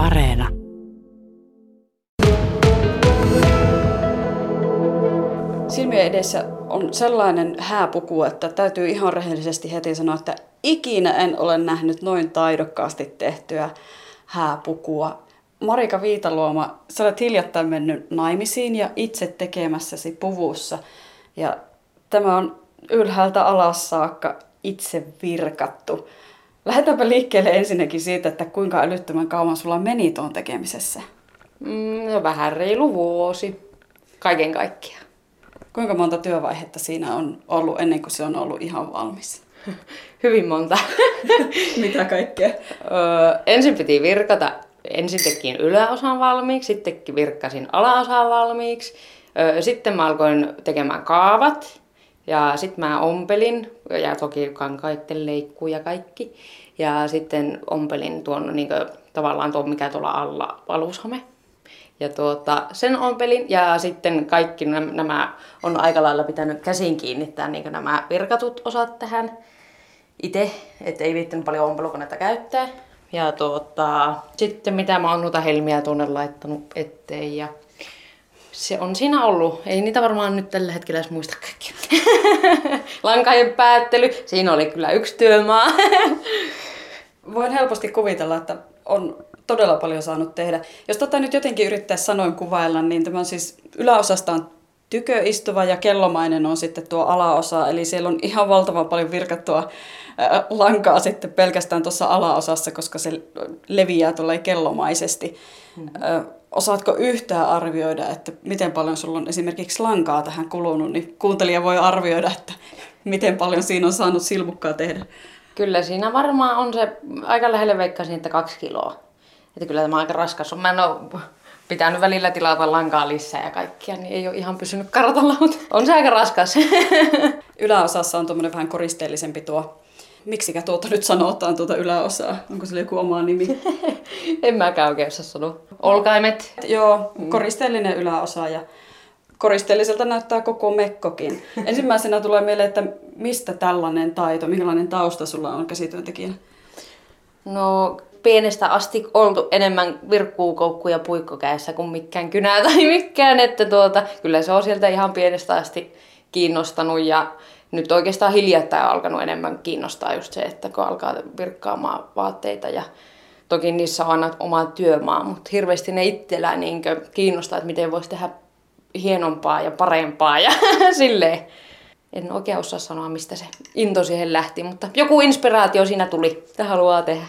Areena. Silmien edessä on sellainen hääpuku, että täytyy ihan rehellisesti heti sanoa, että ikinä en ole nähnyt noin taidokkaasti tehtyä hääpukua. Marika Viitaluoma, sä olet hiljattain mennyt naimisiin ja itse tekemässäsi puvussa. Ja tämä on ylhäältä alas saakka itse virkattu. Lähdetäänpä liikkeelle ensinnäkin siitä, että kuinka älyttömän kauan sulla meni tuon tekemisessä. Mm, no vähän reilu vuosi. Kaiken kaikkiaan. Kuinka monta työvaihetta siinä on ollut ennen kuin se on ollut ihan valmis? Hyvin monta. Mitä kaikkea? Öö, ensin piti virkata, ensin tekin yläosan valmiiksi, sittenkin virkkasin alaosan valmiiksi. Öö, sitten mä alkoin tekemään kaavat ja sitten mä ompelin ja toki kankaitten leikkuu ja kaikki. Ja sitten ompelin tuon niin kuin, tavallaan tuon, mikä tuolla alla alushame. Ja tuota, sen ompelin ja sitten kaikki nämä on aika lailla pitänyt käsin kiinnittää niin nämä virkatut osat tähän itse, että ei viittinyt paljon ompelukoneita käyttää. Ja tuota, sitten mitä mä oon noita helmiä tuonne laittanut eteen ja se on siinä ollut. Ei niitä varmaan nyt tällä hetkellä edes muista kaikkia. Lankajen päättely, siinä oli kyllä yksi työmaa. Voin helposti kuvitella, että on todella paljon saanut tehdä. Jos tota nyt jotenkin yrittää sanoin kuvailla, niin tämä on siis yläosasta on tyköistuva ja kellomainen on sitten tuo alaosa. Eli siellä on ihan valtavan paljon virkattua lankaa sitten pelkästään tuossa alaosassa, koska se leviää tuolla kellomaisesti. Mm-hmm. Osaatko yhtään arvioida, että miten paljon sulla on esimerkiksi lankaa tähän kulunut, niin kuuntelija voi arvioida, että miten paljon siinä on saanut silmukkaa tehdä. Kyllä siinä varmaan on se, aika lähelle veikkaisin, että kaksi kiloa. Että kyllä tämä aika raskas on. Mä en ole pitänyt välillä tilata lankaa lisää ja kaikkia, niin ei ole ihan pysynyt kartalla, mutta on se aika raskas. Yläosassa on tuommoinen vähän koristeellisempi tuo Miksikä tuota nyt sanotaan tuota yläosaa? Onko sillä joku oma nimi? en mäkään oikein osaa sanoa. Olkaimet. Joo, koristeellinen yläosa ja koristeelliselta näyttää koko mekkokin. Ensimmäisenä tulee mieleen, että mistä tällainen taito, minkälainen tausta sulla on käsityöntekijänä? No pienestä asti oltu enemmän virkkuukoukku ja puikkokäessä kuin mikään kynä tai mikään, että tuota, kyllä se on sieltä ihan pienestä asti kiinnostanut ja nyt oikeastaan hiljattain alkanut enemmän kiinnostaa just se, että kun alkaa virkkaamaan vaatteita ja toki niissä on aina oma työmaa, mutta hirveästi ne itsellä niin kiinnostaa, että miten voisi tehdä hienompaa ja parempaa ja silleen. En oikein osaa sanoa, mistä se into siihen lähti, mutta joku inspiraatio siinä tuli, että haluaa tehdä.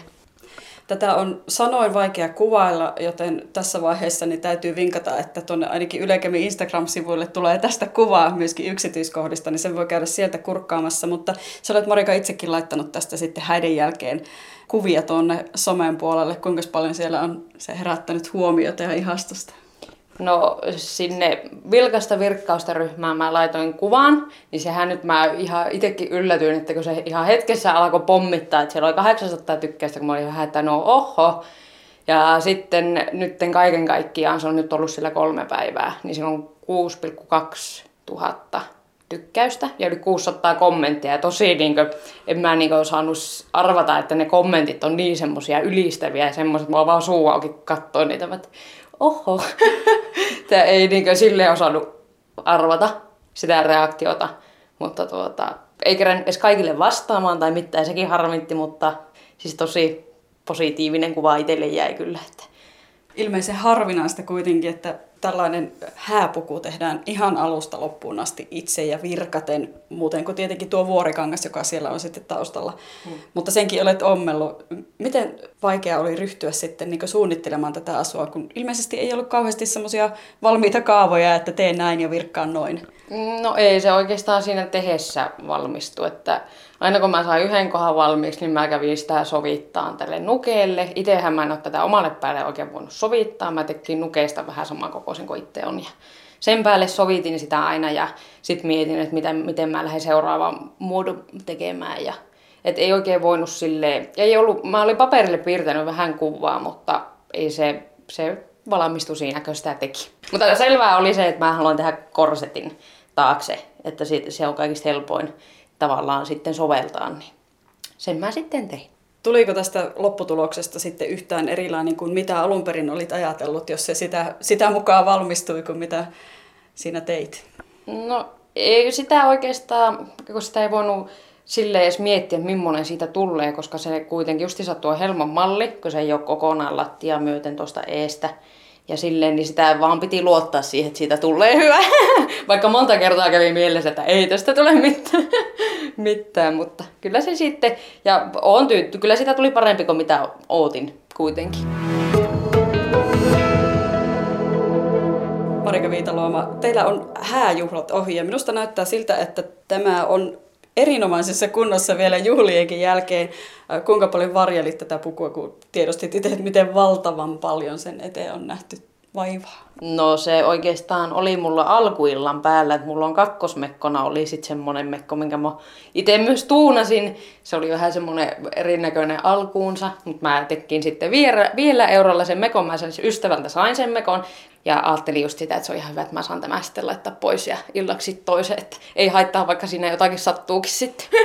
Tätä on sanoin vaikea kuvailla, joten tässä vaiheessa niin täytyy vinkata, että tuonne ainakin Ylekemin Instagram-sivuille tulee tästä kuvaa myöskin yksityiskohdista, niin sen voi käydä sieltä kurkkaamassa. Mutta sä olet Marika itsekin laittanut tästä sitten häiden jälkeen kuvia tuonne somen puolelle. Kuinka paljon siellä on se herättänyt huomiota ja ihastusta? No sinne vilkasta virkkausta ryhmään mä laitoin kuvan, niin sehän nyt mä ihan itsekin yllätyin, että kun se ihan hetkessä alkoi pommittaa, että siellä oli 800 tykkäystä, kun mä olin vähän, että no oho. Ja sitten nytten kaiken kaikkiaan se on nyt ollut sillä kolme päivää, niin se on 6,2 tuhatta tykkäystä ja yli 600 kommenttia. Ja tosi niin kuin, en mä niin kuin, saanut arvata, että ne kommentit on niin semmoisia ylistäviä ja semmoiset, mulla vaan suu auki katsoa niitä. Että oho, tämä ei niin sille osannut arvata sitä reaktiota, mutta tuota, ei kerran edes kaikille vastaamaan tai mitään, sekin harmitti, mutta siis tosi positiivinen kuva itselle jäi kyllä. Että. Ilmeisen harvinaista kuitenkin, että tällainen hääpuku tehdään ihan alusta loppuun asti itse ja virkaten, muuten kuin tietenkin tuo vuorikangas, joka siellä on sitten taustalla. Hmm. Mutta senkin olet ommellut. Miten vaikea oli ryhtyä sitten niin suunnittelemaan tätä asua, kun ilmeisesti ei ollut kauheasti semmoisia valmiita kaavoja, että teen näin ja virkkaan noin? No ei se oikeastaan siinä tehessä valmistu, että aina kun mä sain yhden kohan valmiiksi, niin mä kävin sitä sovittaa tälle nukeelle. Itsehän mä en ole tätä omalle päälle oikein voinut sovittaa. Mä tekin nukeista vähän saman kokoisen kuin itse on. Ja sen päälle sovitin sitä aina ja sitten mietin, että miten, miten mä lähden seuraavaan muodon tekemään. Ja, et ei oikein voinut silleen, ei ollut, mä olin paperille piirtänyt vähän kuvaa, mutta ei se, se valmistui siinä, kun sitä teki. Mutta selvää oli se, että mä haluan tehdä korsetin taakse, että se on kaikista helpoin tavallaan sitten soveltaa, niin sen mä sitten tein. Tuliko tästä lopputuloksesta sitten yhtään erilainen kuin mitä alun perin olit ajatellut, jos se sitä, sitä mukaan valmistui kuin mitä siinä teit? No ei sitä oikeastaan, kun sitä ei voinut sille edes miettiä, että millainen siitä tulee, koska se kuitenkin justiinsa tuo helmon malli, kun se ei ole kokonaan lattia myöten tuosta eestä. Ja silleen, niin sitä vaan piti luottaa siihen, että siitä tulee hyvä. Vaikka monta kertaa kävi mielessä, että ei tästä tule mitään, mitään mutta kyllä se sitten, ja on tyytty, kyllä sitä tuli parempi kuin mitä ootin kuitenkin. Marika Viitaluoma, teillä on hääjuhlat ohi ja minusta näyttää siltä, että tämä on erinomaisessa kunnossa vielä juhlienkin jälkeen. Äh, kuinka paljon varjelit tätä pukua, kun tiedostit itse, että miten valtavan paljon sen eteen on nähty vaivaa? No se oikeastaan oli mulla alkuillan päällä, että mulla on kakkosmekkona oli sitten semmonen mekko, minkä mä itse myös tuunasin. Se oli vähän semmonen erinäköinen alkuunsa, mutta mä tekin sitten vielä, vielä eurolla sen mekon. Mä sen ystävältä sain sen mekon ja ajattelin just sitä, että se on ihan hyvä, että mä saan tämän sitten laittaa pois ja illaksi toisen, että ei haittaa vaikka siinä jotakin sattuukin sitten.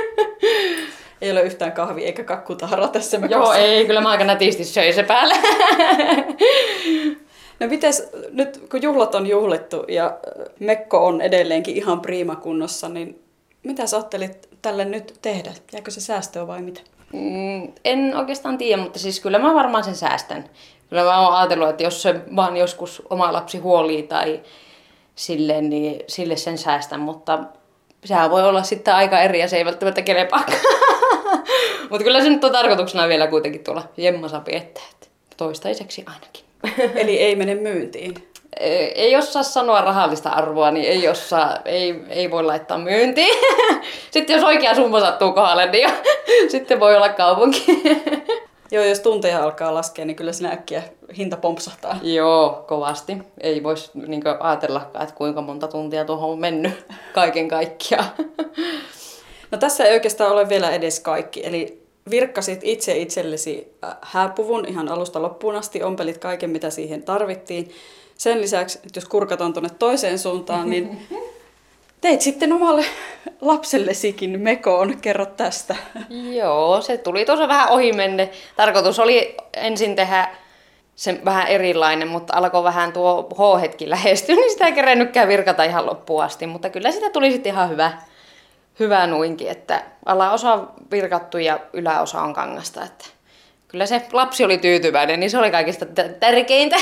Ei ole yhtään kahvi eikä kakkutahra tässä mekossa. Joo, ei, kyllä mä aika nätisti söin se päälle. No mites nyt kun juhlat on juhlittu ja Mekko on edelleenkin ihan priima kunnossa, niin mitä sä ajattelit tälle nyt tehdä? Jääkö se säästöä vai mitä? Mm, en oikeastaan tiedä, mutta siis kyllä mä varmaan sen säästän. Kyllä mä oon ajatellut, että jos se vaan joskus oma lapsi huolii tai silleen, niin sille sen säästän, mutta sehän voi olla sitten aika eri ja se ei välttämättä kelepaa. mutta kyllä se nyt on tarkoituksena vielä kuitenkin tuolla jemmasa piettää, toistaiseksi ainakin. Eli ei mene myyntiin? Ei osaa sanoa rahallista arvoa, niin ei, osaa, ei, ei voi laittaa myyntiin. Sitten jos oikea summa sattuu kohdalle, niin jo, sitten voi olla kaupunki. Joo, jos tunteja alkaa laskea, niin kyllä sinä äkkiä hinta pompsahtaa. Joo, kovasti. Ei voisi niin ajatellakaan, että kuinka monta tuntia tuohon on mennyt kaiken kaikkiaan. No tässä ei oikeastaan ole vielä edes kaikki. Eli virkkasit itse itsellesi äh, hääpuvun ihan alusta loppuun asti, ompelit kaiken mitä siihen tarvittiin. Sen lisäksi, että jos kurkataan tuonne toiseen suuntaan, niin teit sitten omalle lapsellesikin mekoon. Kerro tästä. Joo, se tuli tuossa vähän ohi menne. Tarkoitus oli ensin tehdä se vähän erilainen, mutta alkoi vähän tuo H-hetki lähestyä, niin sitä ei kerennytkään virkata ihan loppuun asti. Mutta kyllä sitä tuli sitten ihan hyvä, hyvä nuinkin, että alaosa on virkattu ja yläosa on kangasta. Että kyllä se lapsi oli tyytyväinen, niin se oli kaikista tärkeintä.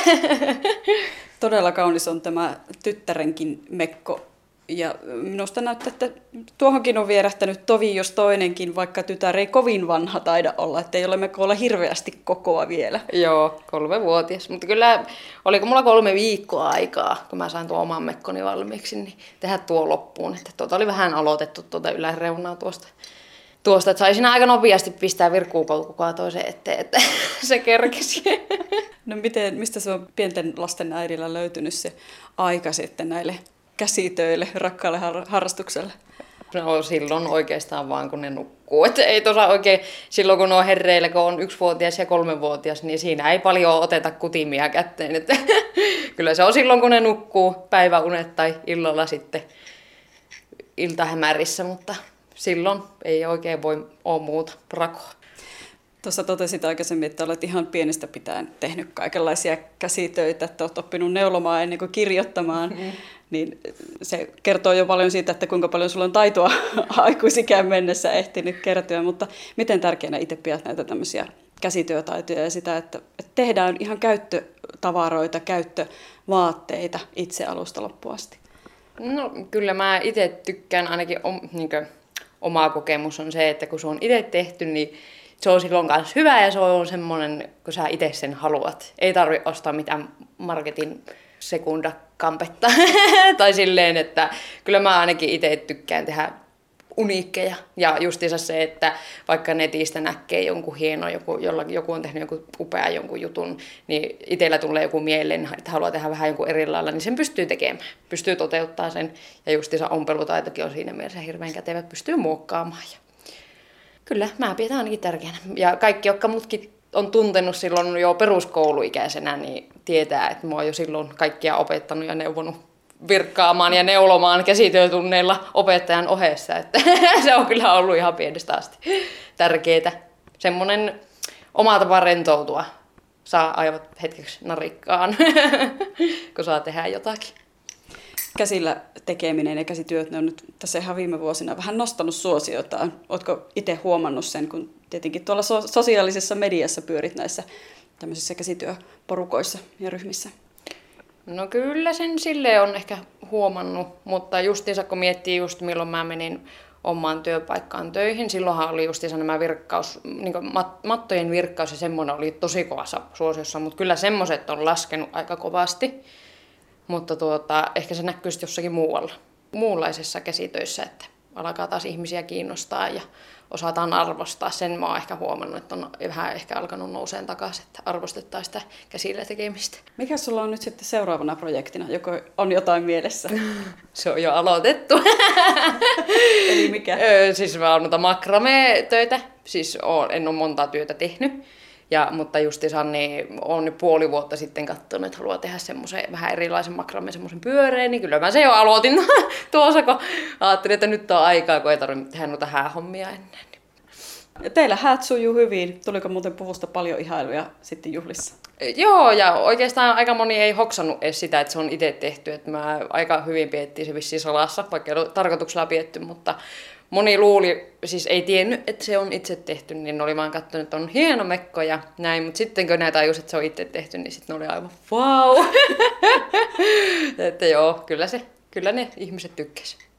Todella kaunis on tämä tyttärenkin mekko ja minusta näyttää, että tuohonkin on vierähtänyt tovi jos toinenkin, vaikka tytär ei kovin vanha taida olla, että ei ole me olla hirveästi kokoa vielä. Joo, kolme vuotias. Mutta kyllä, oliko mulla kolme viikkoa aikaa, kun mä sain tuon oman mekkoni valmiiksi, niin tehdä tuo loppuun. Että tuota oli vähän aloitettu tuota yläreunaa tuosta. Tuosta, että saisin aika nopeasti pistää virkkuukoukkukaa toiseen eteen, että se kerkesi. No miten, mistä se on pienten lasten äidillä löytynyt se aika sitten näille käsitöille, rakkaalle har- harrastukselle? No silloin oikeastaan vaan kun ne nukkuu. Et ei tosa oikein, silloin kun on herreillä, kun on yksivuotias ja kolmevuotias, niin siinä ei paljon oteta kutimia kätteen. Et kyllä se on silloin kun ne nukkuu päiväunet tai illalla sitten iltahämärissä, mutta silloin ei oikein voi ole muuta rakoa. Tuossa totesit aikaisemmin, että olet ihan pienestä pitäen tehnyt kaikenlaisia käsitöitä, että olet oppinut neulomaan ennen kuin kirjoittamaan. Mm niin se kertoo jo paljon siitä, että kuinka paljon sulla on taitoa aikuisikään mennessä ehtinyt kertyä, mutta miten tärkeänä itse pidät näitä tämmöisiä käsityötaitoja ja sitä, että, tehdään ihan käyttötavaroita, käyttövaatteita itse alusta loppuun asti? No kyllä mä itse tykkään ainakin, om, niin kuin, oma kokemus on se, että kun se on itse tehty, niin se on silloin myös hyvä ja se on semmoinen, kun sä itse sen haluat. Ei tarvi ostaa mitään marketin sekundakampetta. tai silleen, että kyllä mä ainakin itse tykkään tehdä uniikkeja. Ja justiinsa se, että vaikka netistä näkee jonkun hieno, joku, jolla joku on tehnyt jonkun upea jonkun jutun, niin itsellä tulee joku mieleen, että haluaa tehdä vähän jonkun eri lailla, niin sen pystyy tekemään. Pystyy toteuttaa sen. Ja justiinsa ompelutaitokin on siinä mielessä hirveän kätevä, pystyy muokkaamaan. Ja kyllä, mä pidän ainakin tärkeänä. Ja kaikki, jotka mutkin on tuntenut silloin jo peruskouluikäisenä, niin tietää, että oon jo silloin kaikkia opettanut ja neuvonut virkkaamaan ja neulomaan käsityötunneilla opettajan ohessa. Että se on kyllä ollut ihan pienestä asti tärkeää. semmoinen oma tapa rentoutua. Saa aivot hetkeksi narikkaan, kun saa tehdä jotakin. Käsillä tekeminen ja käsityöt, ne on nyt tässä ihan viime vuosina vähän nostanut suosiotaan. Oletko itse huomannut sen, kun tietenkin tuolla so- sosiaalisessa mediassa pyörit näissä tämmöisissä käsityöporukoissa ja ryhmissä? No kyllä sen sille on ehkä huomannut, mutta justiinsa kun miettii just milloin mä menin omaan työpaikkaan töihin, silloinhan oli justiinsa nämä virkkaus, niin mat, mattojen virkkaus ja semmoinen oli tosi kovassa suosiossa, mutta kyllä semmoiset on laskenut aika kovasti. Mutta tuota, ehkä se näkyy sitten jossakin muualla, muunlaisessa käsitöissä, että alkaa taas ihmisiä kiinnostaa ja osataan arvostaa. Sen mä oon ehkä huomannut, että on vähän ehkä alkanut nouseen takaisin, että arvostetaan sitä käsillä tekemistä. Mikä sulla on nyt sitten seuraavana projektina, joko on jotain mielessä? Se on jo aloitettu. Eli mikä? siis mä oon noita makrame-töitä, siis oon, en ole montaa työtä tehnyt. Ja, mutta justi Sanni on nyt puoli vuotta sitten katsonut, että haluaa tehdä semmoisen vähän erilaisen makramen, semmoisen pyöreen, niin kyllä mä se jo aloitin tuossa, kun ajattelin, että nyt on aikaa, kun ei tarvitse tehdä noita häähommia ennen. Ja teillä häät sujuu hyvin. Tuliko muuten puvusta paljon ihailuja sitten juhlissa? Joo, ja oikeastaan aika moni ei hoksannut edes sitä, että se on itse tehty. Että mä aika hyvin piettiin se vissiin salassa, vaikka ei ole tarkoituksella pietty, mutta moni luuli, siis ei tiennyt, että se on itse tehty, niin oli vaan katsonut, että on hieno mekko ja näin, mutta sitten kun näitä tajus, että se on itse tehty, niin sitten oli aivan wow. että joo, kyllä, se, kyllä ne ihmiset tykkäsivät.